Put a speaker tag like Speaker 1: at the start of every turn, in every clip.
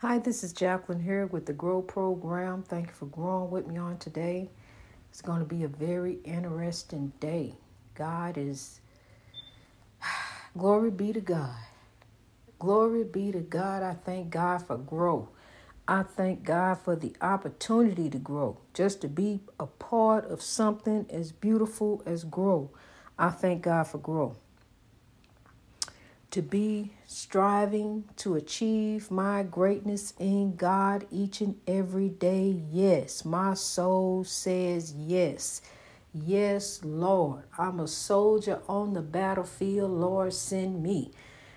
Speaker 1: Hi, this is Jacqueline here with the Grow Program. Thank you for growing with me on today. It's going to be a very interesting day. God is, glory be to God. Glory be to God. I thank God for growth. I thank God for the opportunity to grow, just to be a part of something as beautiful as grow. I thank God for growth to be striving to achieve my greatness in God each and every day. Yes, my soul says yes. Yes, Lord. I'm a soldier on the battlefield. Lord, send me.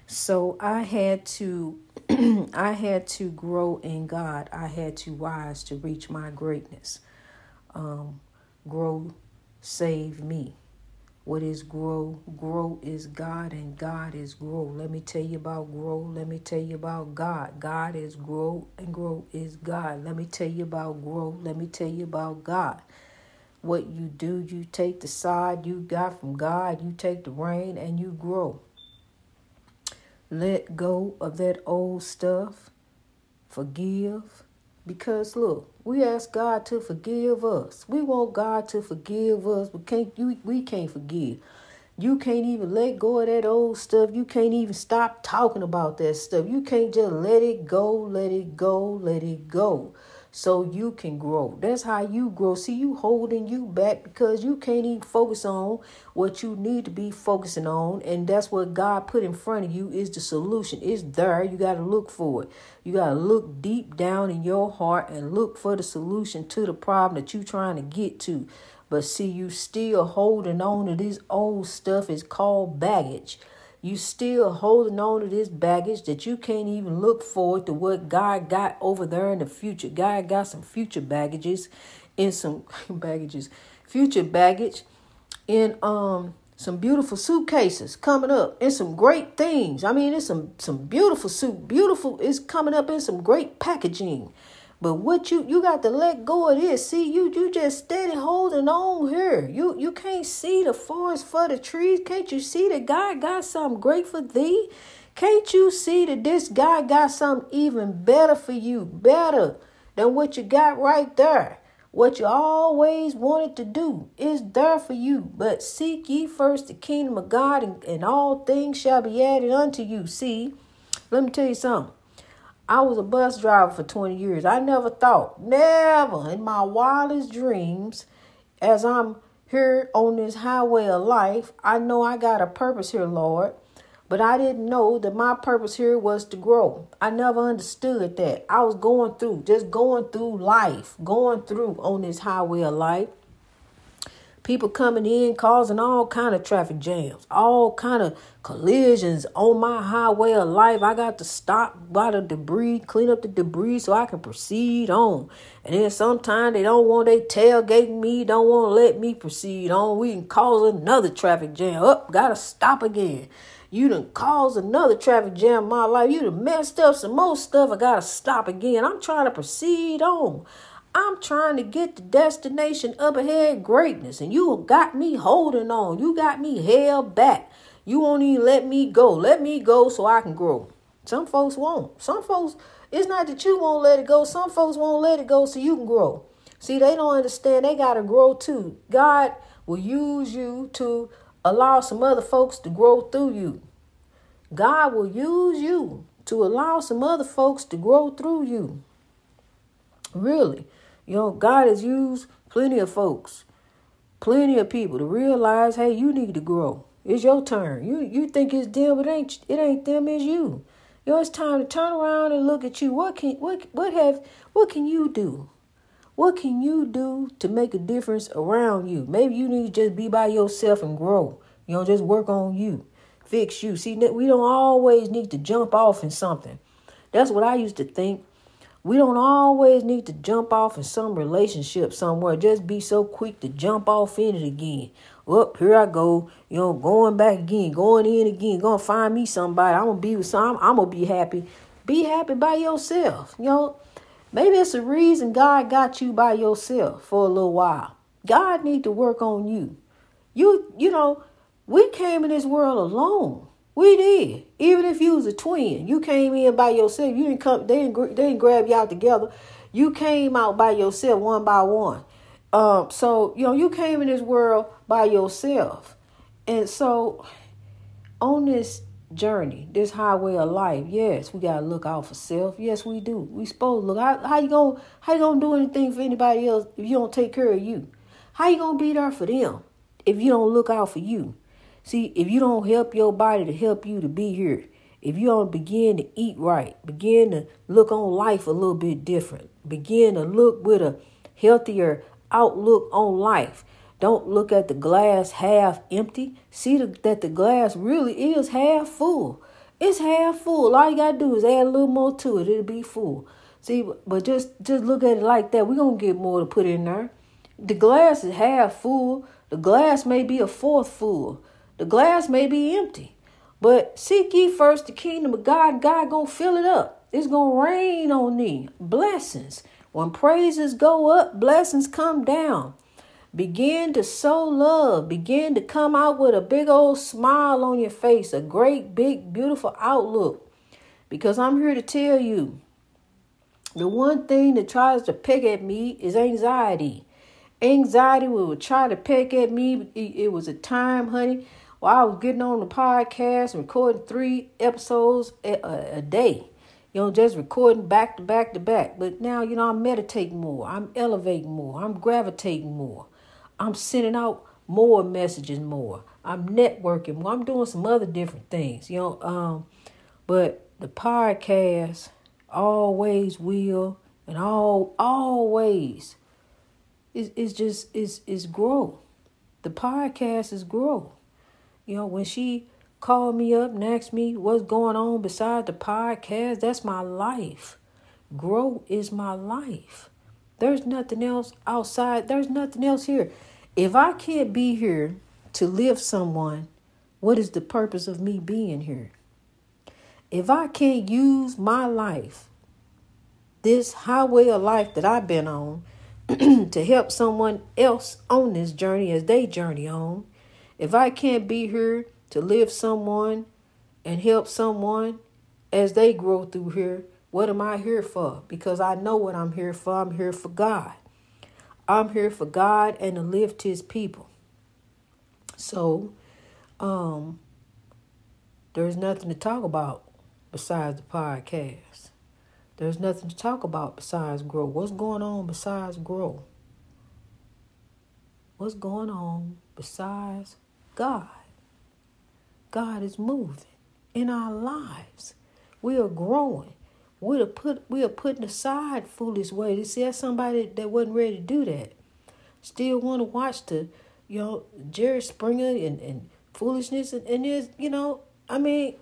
Speaker 1: So I had to I had to grow in God. I had to rise to reach my greatness. Um, grow, save me. What is grow? Grow is God and God is grow. Let me tell you about grow. Let me tell you about God. God is grow and grow is God. Let me tell you about grow. Let me tell you about God. What you do, you take the side you got from God, you take the rain and you grow. Let go of that old stuff. Forgive. Because look, we ask God to forgive us. We want God to forgive us, but can't you we can't forgive. You can't even let go of that old stuff. You can't even stop talking about that stuff. You can't just let it go, let it go, let it go so you can grow. That's how you grow. See, you holding you back because you can't even focus on what you need to be focusing on. And that's what God put in front of you is the solution. It's there. You got to look for it. You got to look deep down in your heart and look for the solution to the problem that you're trying to get to. But see, you still holding on to this old stuff is called baggage. You still holding on to this baggage that you can't even look forward to what God got over there in the future. God got some future baggages in some baggages, future baggage in um some beautiful suitcases coming up and some great things. I mean, it's some some beautiful suit, beautiful. It's coming up in some great packaging. But what you you got to let go of this. See, you you just steady holding on here. You you can't see the forest for the trees. Can't you see that God got something great for thee? Can't you see that this guy got something even better for you, better than what you got right there? What you always wanted to do is there for you. But seek ye first the kingdom of God, and, and all things shall be added unto you. See, let me tell you something. I was a bus driver for 20 years. I never thought, never in my wildest dreams, as I'm here on this highway of life, I know I got a purpose here, Lord. But I didn't know that my purpose here was to grow. I never understood that. I was going through, just going through life, going through on this highway of life people coming in causing all kind of traffic jams all kind of collisions on my highway of life i got to stop by the debris clean up the debris so i can proceed on and then sometimes they don't want they tailgating me don't want to let me proceed on we can cause another traffic jam up oh, gotta stop again you done caused another traffic jam in my life. You done messed up some more stuff. I gotta stop again. I'm trying to proceed on. I'm trying to get the destination up ahead greatness, and you got me holding on. You got me held back. You won't even let me go. Let me go so I can grow. Some folks won't. Some folks, it's not that you won't let it go. Some folks won't let it go so you can grow. See, they don't understand. They got to grow too. God will use you to allow some other folks to grow through you. God will use you to allow some other folks to grow through you. Really. You know, God has used plenty of folks, plenty of people to realize, hey, you need to grow. It's your turn. You you think it's them, but it ain't it ain't them, it's you. You know, it's time to turn around and look at you. What can what what have what can you do? What can you do to make a difference around you? Maybe you need to just be by yourself and grow. You know, just work on you. Fix you. See, we don't always need to jump off in something. That's what I used to think. We don't always need to jump off in some relationship somewhere. Just be so quick to jump off in it again. Up here I go, you know, going back again, going in again, gonna find me somebody. I'm gonna be with some. I'm gonna be happy. Be happy by yourself. You know, maybe it's a reason God got you by yourself for a little while. God need to work on you. You, you know, we came in this world alone. We did. Even if you was a twin, you came in by yourself. You didn't come. They didn't. They didn't grab y'all together. You came out by yourself, one by one. Um. So you know, you came in this world by yourself, and so on this journey, this highway of life, yes, we gotta look out for self. Yes, we do. We supposed to look. How, how you gonna How you gonna do anything for anybody else if you don't take care of you? How you gonna be there for them if you don't look out for you? See, if you don't help your body to help you to be here, if you don't begin to eat right, begin to look on life a little bit different, begin to look with a healthier outlook on life. Don't look at the glass half empty. See the, that the glass really is half full. It's half full. All you gotta do is add a little more to it. It'll be full. See, but just just look at it like that. We're gonna get more to put in there. The glass is half full. The glass may be a fourth full. The glass may be empty. But seek ye first the kingdom of God. God gonna fill it up. It's gonna rain on thee. Blessings. When praises go up, blessings come down. Begin to sow love. Begin to come out with a big old smile on your face, a great, big, beautiful outlook. Because I'm here to tell you the one thing that tries to pick at me is anxiety. Anxiety will try to peck at me. It was a time, honey, while I was getting on the podcast and recording three episodes a, a, a day. You know, just recording back to back to back. But now, you know, I'm meditating more. I'm elevating more. I'm gravitating more. I'm sending out more messages more. I'm networking more. I'm doing some other different things, you know. Um, but the podcast always will and all always is is just is is grow. The podcast is grow. You know, when she called me up and asked me what's going on beside the podcast, that's my life. Grow is my life. There's nothing else outside. There's nothing else here. If I can't be here to lift someone, what is the purpose of me being here? If I can't use my life, this highway of life that I've been on, to help someone else on this journey as they journey on, if I can't be here to lift someone and help someone as they grow through here, what am I here for? Because I know what I'm here for. I'm here for God. I'm here for God and to lift his people. So, um, there's nothing to talk about besides the podcast. There's nothing to talk about besides grow. What's going on besides grow? What's going on besides God. God is moving in our lives. We are growing. We are put we are putting aside foolish ways. You see, that's somebody that wasn't ready to do that. Still want to watch the, you know, Jerry Springer and, and foolishness and, and there's, you know, I mean,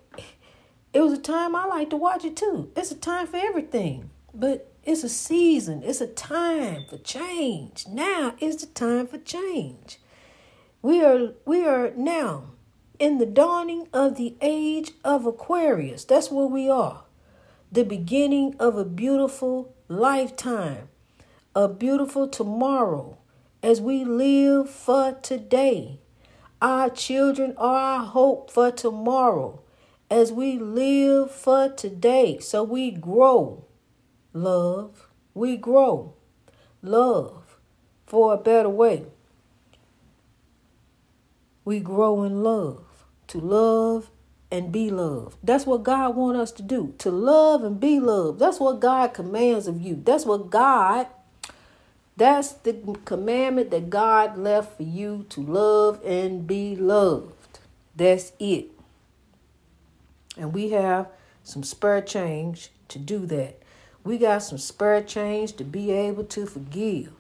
Speaker 1: it was a time I like to watch it too. It's a time for everything. But it's a season. It's a time for change. Now is the time for change. We are we are now in the dawning of the age of Aquarius. That's where we are. The beginning of a beautiful lifetime, a beautiful tomorrow as we live for today. Our children are our hope for tomorrow as we live for today. So we grow love. We grow love for a better way we grow in love, to love and be loved. That's what God wants us to do, to love and be loved. That's what God commands of you. That's what God, that's the commandment that God left for you to love and be loved. That's it. And we have some spare change to do that. We got some spare change to be able to forgive.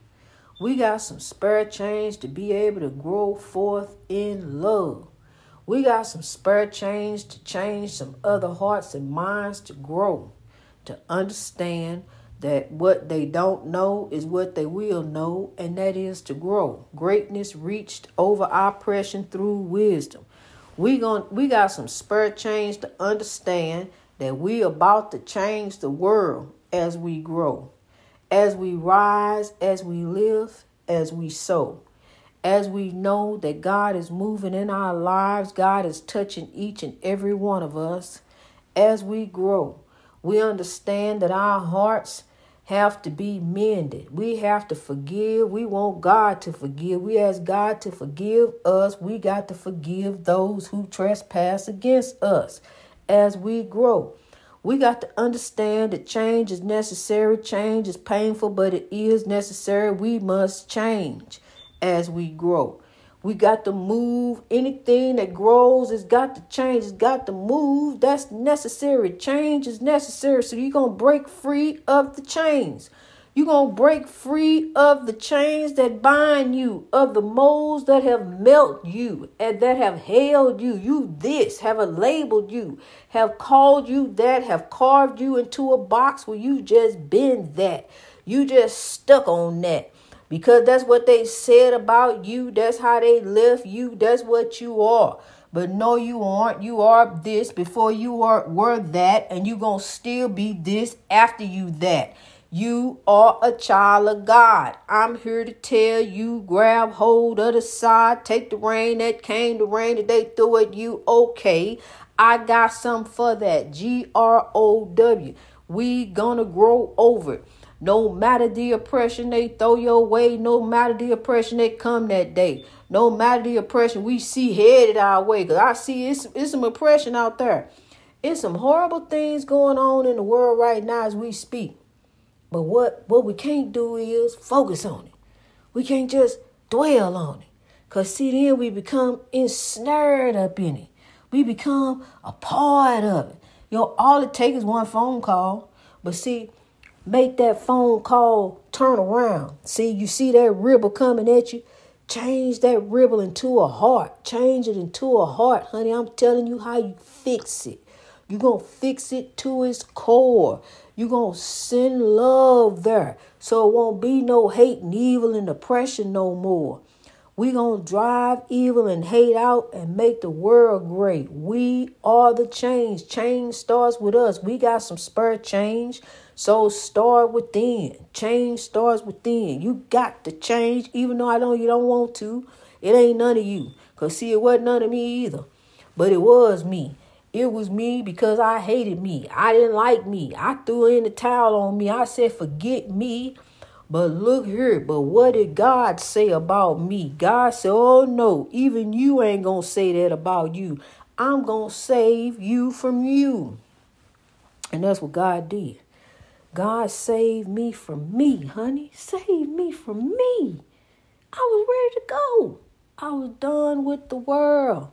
Speaker 1: We got some spare change to be able to grow forth in love. We got some spare change to change some other hearts and minds to grow, to understand that what they don't know is what they will know, and that is to grow. Greatness reached over oppression through wisdom. We going we got some spare change to understand that we about to change the world as we grow as we rise, as we live, as we sow. as we know that God is moving in our lives, God is touching each and every one of us as we grow. We understand that our hearts have to be mended. We have to forgive. We want God to forgive. We ask God to forgive us. We got to forgive those who trespass against us as we grow. We got to understand that change is necessary. Change is painful, but it is necessary. We must change as we grow. We got to move. Anything that grows has got to change. It's got to move. That's necessary. Change is necessary. So you're going to break free of the chains. You're going to break free of the chains that bind you, of the molds that have melted you and that have held you. You this, have labeled you, have called you that, have carved you into a box where you just been that. You just stuck on that because that's what they said about you. That's how they left you. That's what you are. But no, you aren't. You are this before you are, were that, and you're going to still be this after you that. You are a child of God. I'm here to tell you grab hold of the side, take the rain that came, the rain that they threw at you. Okay, I got some for that. G R O W. We gonna grow over it. no matter the oppression they throw your way, no matter the oppression that come that day, no matter the oppression we see headed our way. Because I see it's, it's some oppression out there. It's some horrible things going on in the world right now as we speak. But what, what we can't do is focus on it. We can't just dwell on it. Because see, then we become ensnared up in it. We become a part of it. Know, all it takes is one phone call. But see, Make that phone call turn around. See, you see that ribble coming at you? Change that ribble into a heart. Change it into a heart, honey. I'm telling you how you fix it. You're going to fix it to its core. You're going to send love there. So it won't be no hate and evil and oppression no more. We're going to drive evil and hate out and make the world great. We are the change. Change starts with us. We got some spur change. So start within. Change starts within. You got to change, even though I know you don't want to. It ain't none of you. Because see, it wasn't none of me either. But it was me. It was me because I hated me. I didn't like me. I threw in the towel on me. I said, forget me. But look here, but what did God say about me? God said, Oh no, even you ain't gonna say that about you. I'm gonna save you from you. And that's what God did. God saved me from me, honey. Saved me from me. I was ready to go. I was done with the world.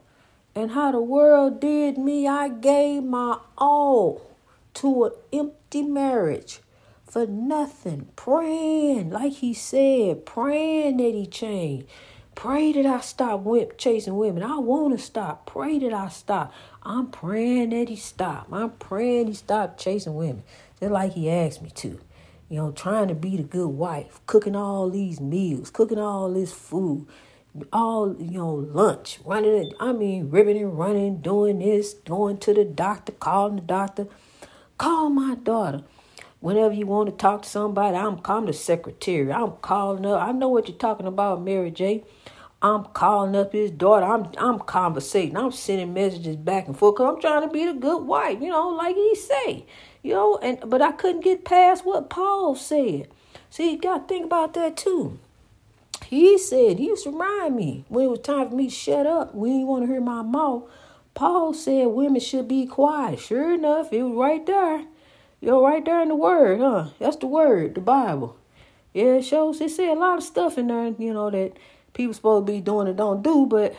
Speaker 1: And how the world did me, I gave my all to an empty marriage for nothing. Praying, like he said, praying that he changed. Pray that I stop chasing women. I want to stop. Pray that I stop. I'm praying that he stop. I'm praying he stop chasing women. Just like he asked me to. You know, trying to be the good wife, cooking all these meals, cooking all this food, all, you know, lunch, running, I mean, ribbon and running, doing this, going to the doctor, calling the doctor. Call my daughter. Whenever you want to talk to somebody, I'm, I'm the secretary. I'm calling up. I know what you're talking about, Mary J. I'm calling up his daughter. I'm I'm conversating. I'm sending messages back and forth because I'm trying to be the good wife, you know, like he say, you know. And but I couldn't get past what Paul said. See, you got to think about that too. He said he used to remind me when it was time for me to shut up. We didn't want to hear my mouth, Paul said women should be quiet. Sure enough, it was right there. You're right there in the word, huh? That's the word, the Bible. Yeah, it shows it say a lot of stuff in there, you know, that people supposed to be doing and don't do, but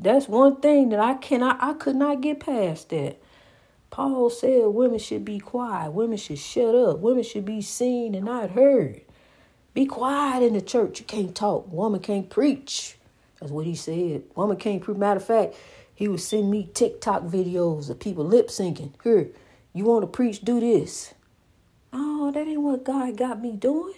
Speaker 1: that's one thing that I cannot I could not get past that. Paul said women should be quiet, women should shut up, women should be seen and not heard. Be quiet in the church. You can't talk. Woman can't preach. That's what he said. Woman can't preach. Matter of fact, he would send me TikTok videos of people lip syncing. Here, you want to preach? Do this. Oh, that ain't what God got me doing.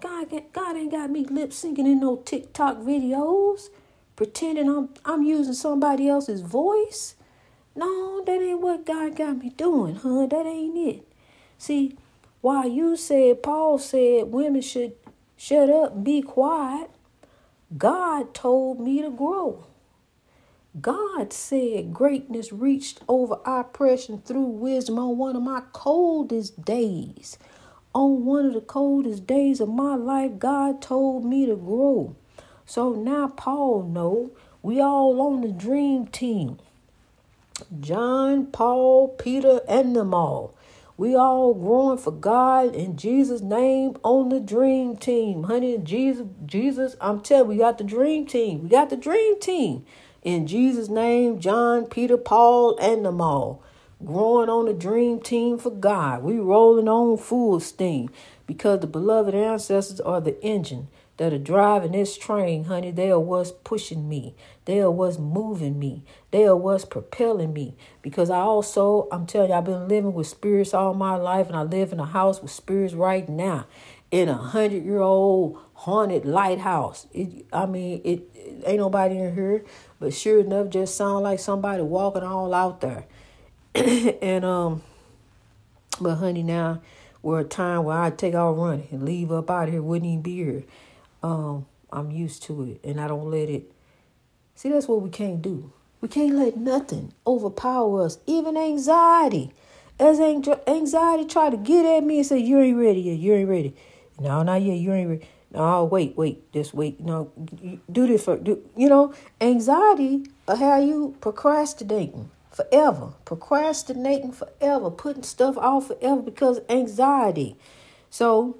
Speaker 1: God, God ain't got me lip syncing in no TikTok videos, pretending I'm I'm using somebody else's voice. No, that ain't what God got me doing, huh? That ain't it. See, while you said Paul said women should shut up and be quiet, God told me to grow. God said greatness reached over oppression through wisdom on one of my coldest days. On one of the coldest days of my life, God told me to grow. So now Paul know we all on the dream team. John, Paul, Peter, and them all. We all growing for God in Jesus' name on the dream team. Honey, Jesus, Jesus, I'm telling you, we got the dream team. We got the dream team. In Jesus' name, John, Peter, Paul, and them all. Growing on the dream team for God. We rolling on full steam because the beloved ancestors are the engine that are driving this train, honey. They are what's pushing me. They are what's moving me. They are what's propelling me. Because I also, I'm telling you, I've been living with spirits all my life, and I live in a house with spirits right now. In a hundred year old haunted lighthouse. It, I mean, it, it ain't nobody in here, but sure enough, just sound like somebody walking all out there. and um, but honey, now we're a time where I take out running and leave up out here, wouldn't even be here um, I'm used to it and I don't let it. See, that's what we can't do. We can't let nothing overpower us, even anxiety. As anxiety try to get at me and say, "You ain't ready yet. You ain't ready." No, not yet. You ain't ready. No, wait, wait, just wait. No, do this for do. You know, anxiety have you procrastinating forever, procrastinating forever, putting stuff off forever because anxiety. So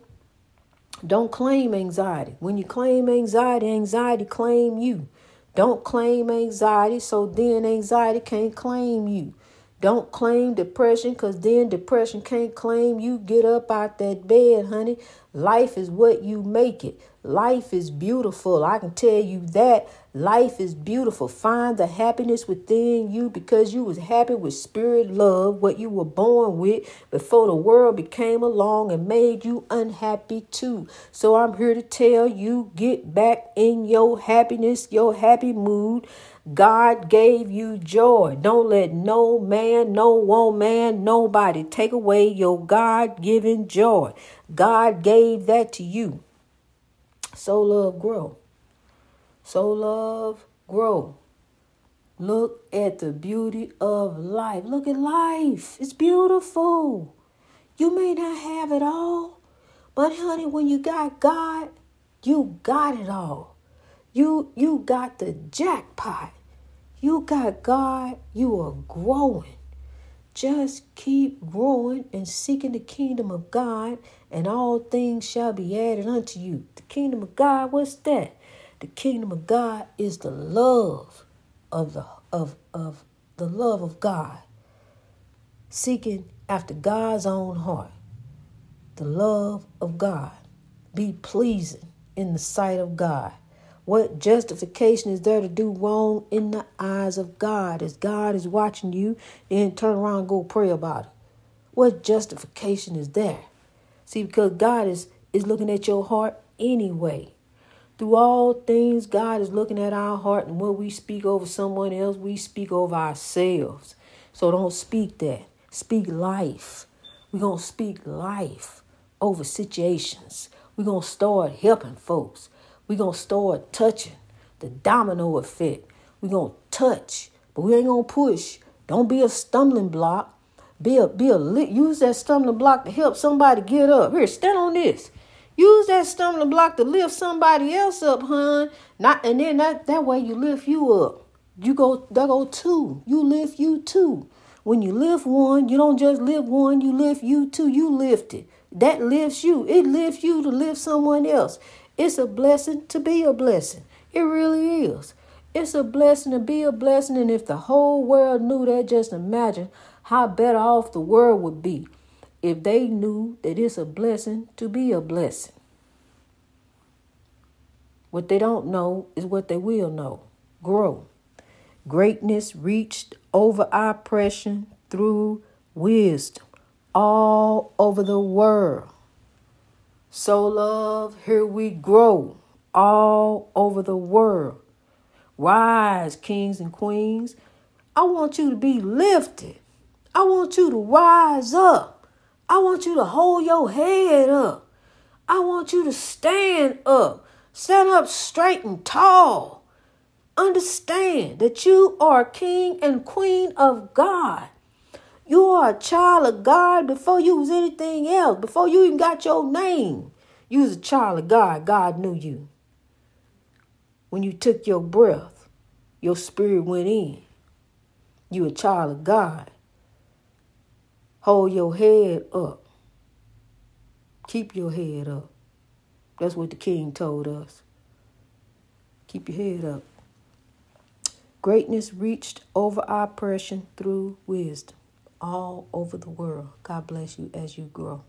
Speaker 1: don't claim anxiety. When you claim anxiety, anxiety claim you. Don't claim anxiety, so then anxiety can't claim you. Don't claim depression because then depression can't claim you. Get up out that bed, honey. Life is what you make it. Life is beautiful. I can tell you that. Life is beautiful. Find the happiness within you because you was happy with spirit love, what you were born with before the world became along and made you unhappy too. So I'm here to tell you get back in your happiness, your happy mood. God gave you joy. Don't let no man, no woman, nobody take away your God given joy. God gave that to you. So love grow. So love grow. Look at the beauty of life. Look at life. It's beautiful. You may not have it all, but honey, when you got God, you got it all. You you got the jackpot. You got God, you are growing. Just keep growing and seeking the kingdom of God, and all things shall be added unto you. The kingdom of God, what's that? The kingdom of God is the love of the of of the love of God. Seeking after God's own heart. The love of God. Be pleasing in the sight of God. What justification is there to do wrong in the eyes of God? As God is watching you, then turn around and go pray about it. What justification is there? See, because God is, is looking at your heart anyway. Through all things, God is looking at our heart, and when we speak over someone else, we speak over ourselves. So don't speak that. Speak life. We're going to speak life over situations. We're going to start helping folks. We're going to start touching the domino effect. We're going to touch, but we ain't going to push. Don't be a stumbling block. Be a, be a, use that stumbling block to help somebody get up. Here, stand on this. Use that stumbling block to lift somebody else up, hun. Not and then that, that way you lift you up. You go that go two. You lift you two. When you lift one, you don't just lift one, you lift you two, you lift it. That lifts you. It lifts you to lift someone else. It's a blessing to be a blessing. It really is. It's a blessing to be a blessing. And if the whole world knew that, just imagine how better off the world would be if they knew that it's a blessing to be a blessing. What they don't know is what they will know. Grow. Greatness reached over oppression through wisdom all over the world. So, love, here we grow all over the world. Rise, kings and queens. I want you to be lifted. I want you to rise up. I want you to hold your head up. I want you to stand up. Stand up straight and tall. Understand that you are king and queen of God. You are a child of God before you was anything else. Before you even got your name, you was a child of God. God knew you. When you took your breath, your spirit went in. You a child of God. Hold your head up. Keep your head up. That's what the king told us. Keep your head up. Greatness reached over oppression through wisdom all over the world. God bless you as you grow.